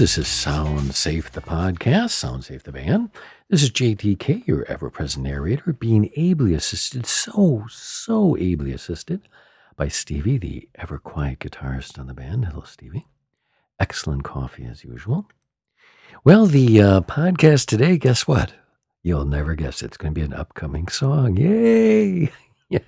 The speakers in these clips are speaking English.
This is Sound Safe, the podcast, Sound Safe, the band. This is JTK, your ever present narrator, being ably assisted, so, so ably assisted by Stevie, the ever quiet guitarist on the band. Hello, Stevie. Excellent coffee as usual. Well, the uh, podcast today, guess what? You'll never guess. It's going to be an upcoming song. Yay! yeah.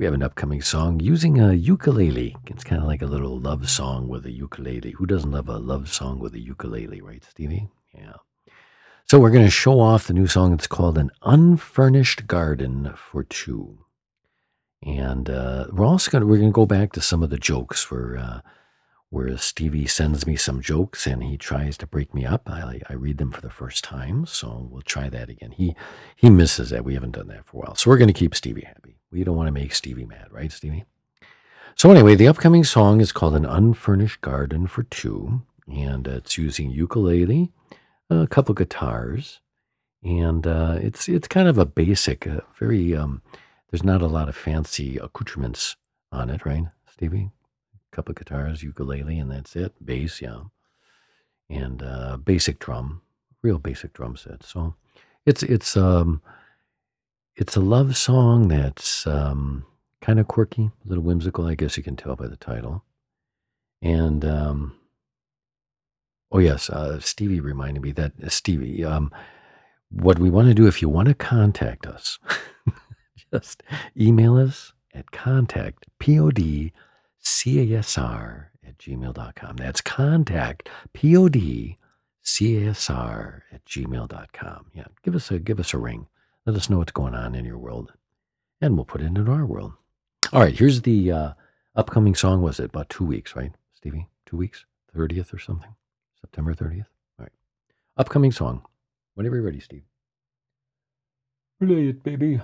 We have an upcoming song using a ukulele. It's kind of like a little love song with a ukulele. Who doesn't love a love song with a ukulele, right, Stevie? Yeah. So we're going to show off the new song. It's called An Unfurnished Garden for Two. And uh, we're also going to, we're going to go back to some of the jokes for, uh, where Stevie sends me some jokes and he tries to break me up. I, I read them for the first time, so we'll try that again. He he misses that. We haven't done that for a while, so we're going to keep Stevie happy. We don't want to make Stevie mad, right, Stevie? So anyway, the upcoming song is called "An Unfurnished Garden for Two, and it's using ukulele, a couple guitars, and uh, it's it's kind of a basic, uh, very. Um, there's not a lot of fancy accoutrements on it, right, Stevie? A couple guitars, ukulele, and that's it. Bass, yeah, and uh, basic drum, real basic drum set. So it's it's um it's a love song that's um, kind of quirky, a little whimsical. I guess you can tell by the title. And um, oh yes, uh, Stevie reminded me that uh, Stevie. Um, what we want to do if you want to contact us, just email us at contact pod casr at gmail.com. That's contact pod casr at gmail.com. Yeah, give us a give us a ring. Let us know what's going on in your world, and we'll put it into our world. All right, here's the uh, upcoming song. Was it about two weeks, right, Stevie? Two weeks, thirtieth or something, September thirtieth. All right, upcoming song. Whenever you're ready, Steve. Play it, baby.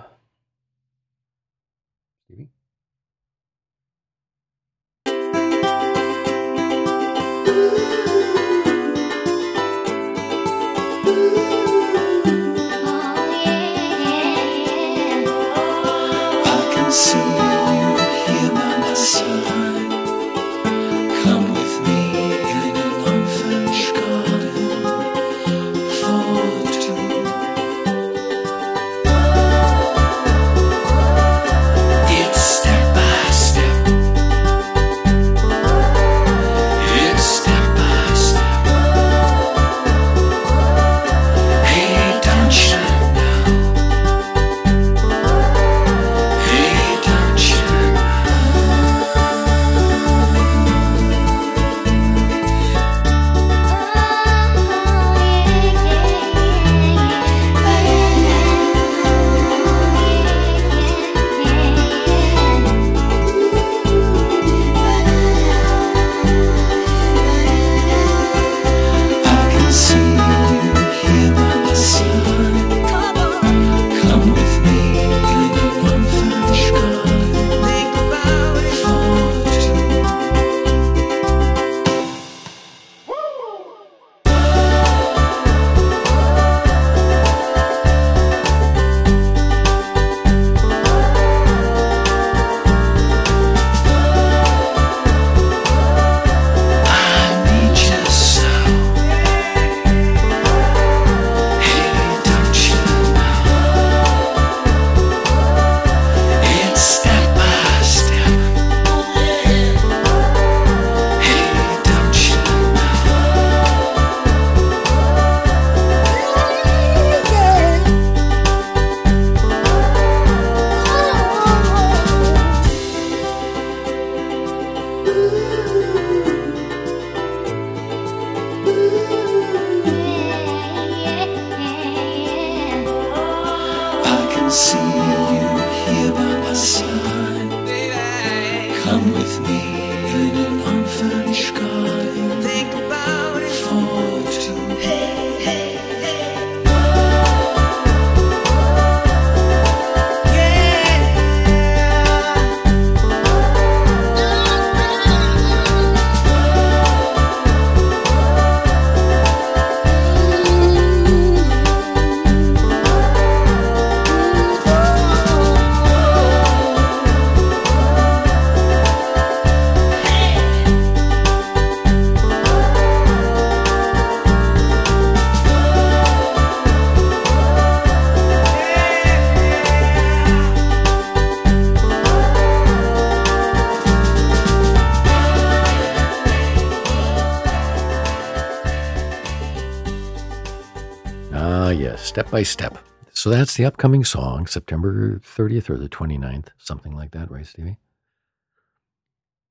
Step by step. So that's the upcoming song, September 30th or the 29th, something like that, right, Stevie?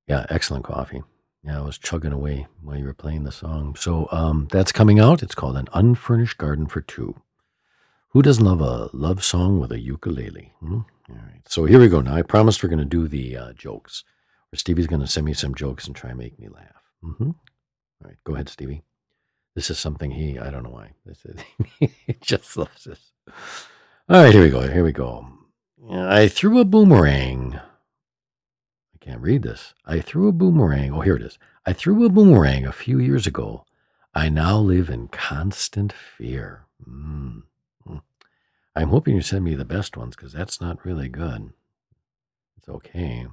Yeah, excellent coffee. Yeah, I was chugging away while you were playing the song. So um, that's coming out. It's called An Unfurnished Garden for Two. Who doesn't love a love song with a ukulele? Hmm? All right. So here we go. Now, I promised we're going to do the uh, jokes. Or Stevie's going to send me some jokes and try and make me laugh. Mm-hmm. All right. Go ahead, Stevie. This is something he, I don't know why. This is, he just loves this. All right. Here we go. Here we go. I threw a boomerang I can't read this. I threw a boomerang. Oh, here it is. I threw a boomerang a few years ago. I now live in constant fear. Mm. I'm hoping you send me the best ones because that's not really good. It's okay.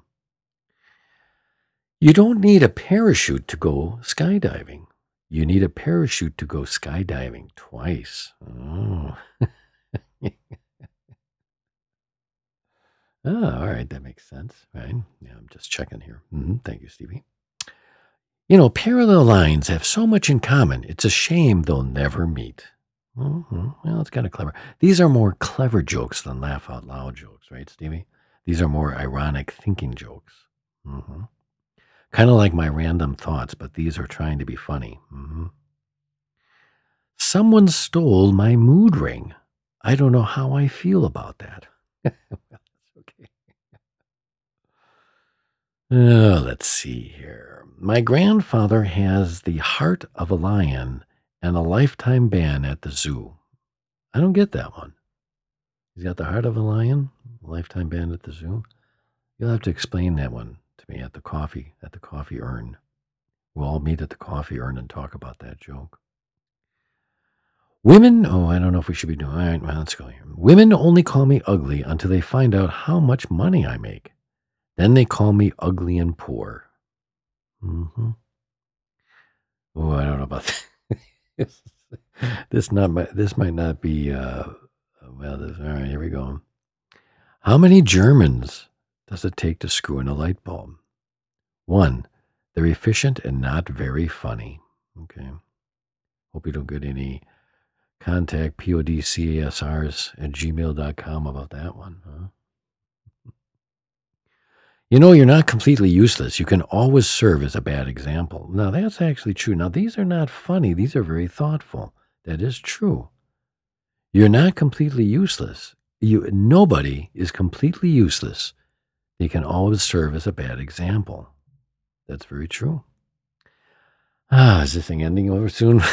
You don't need a parachute to go skydiving. You need a parachute to go skydiving twice. Oh. Oh, all right. That makes sense. Right. Yeah, I'm just checking here. Mm-hmm. Thank you, Stevie. You know, parallel lines have so much in common. It's a shame they'll never meet. Mm-hmm. Well, it's kind of clever. These are more clever jokes than laugh out loud jokes, right, Stevie? These are more ironic thinking jokes. Mm-hmm. Kind of like my random thoughts, but these are trying to be funny. Mm-hmm. Someone stole my mood ring. I don't know how I feel about that. Uh, let's see here. My grandfather has the heart of a lion and a lifetime ban at the zoo. I don't get that one. He's got the heart of a lion, lifetime ban at the zoo. You'll have to explain that one to me at the coffee at the coffee urn. We'll all meet at the coffee urn and talk about that joke. Women, oh, I don't know if we should be doing. All right, well, let's go here. Women only call me ugly until they find out how much money I make. Then they call me ugly and poor. Mm-hmm. Oh, I don't know about this. this not my, this might not be uh, well. This, all right, here we go. How many Germans does it take to screw in a light bulb? One, they're efficient and not very funny. Okay. Hope you don't get any contact podcasrs at gmail.com about that one. Huh? You know, you're not completely useless. You can always serve as a bad example. Now, that's actually true. Now, these are not funny, these are very thoughtful. That is true. You're not completely useless. You, nobody is completely useless. They can always serve as a bad example. That's very true. Ah, is this thing ending over soon?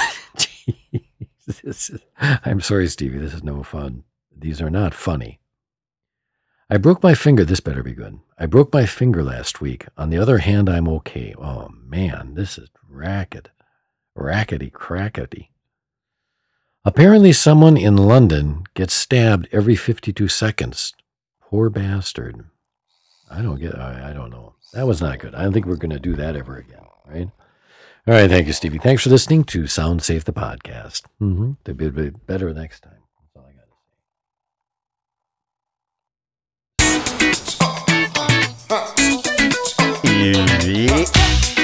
is, I'm sorry, Stevie. This is no fun. These are not funny. I broke my finger. This better be good. I broke my finger last week. On the other hand, I'm okay. Oh man, this is racket. Rackety crackety. Apparently, someone in London gets stabbed every 52 seconds. Poor bastard. I don't get. I, I don't know. That was not good. I don't think we're going to do that ever again. Right. All right. Thank you, Stevie. Thanks for listening to Sound Safe the podcast. Mm-hmm. Be, be better next time. That's all I got to say.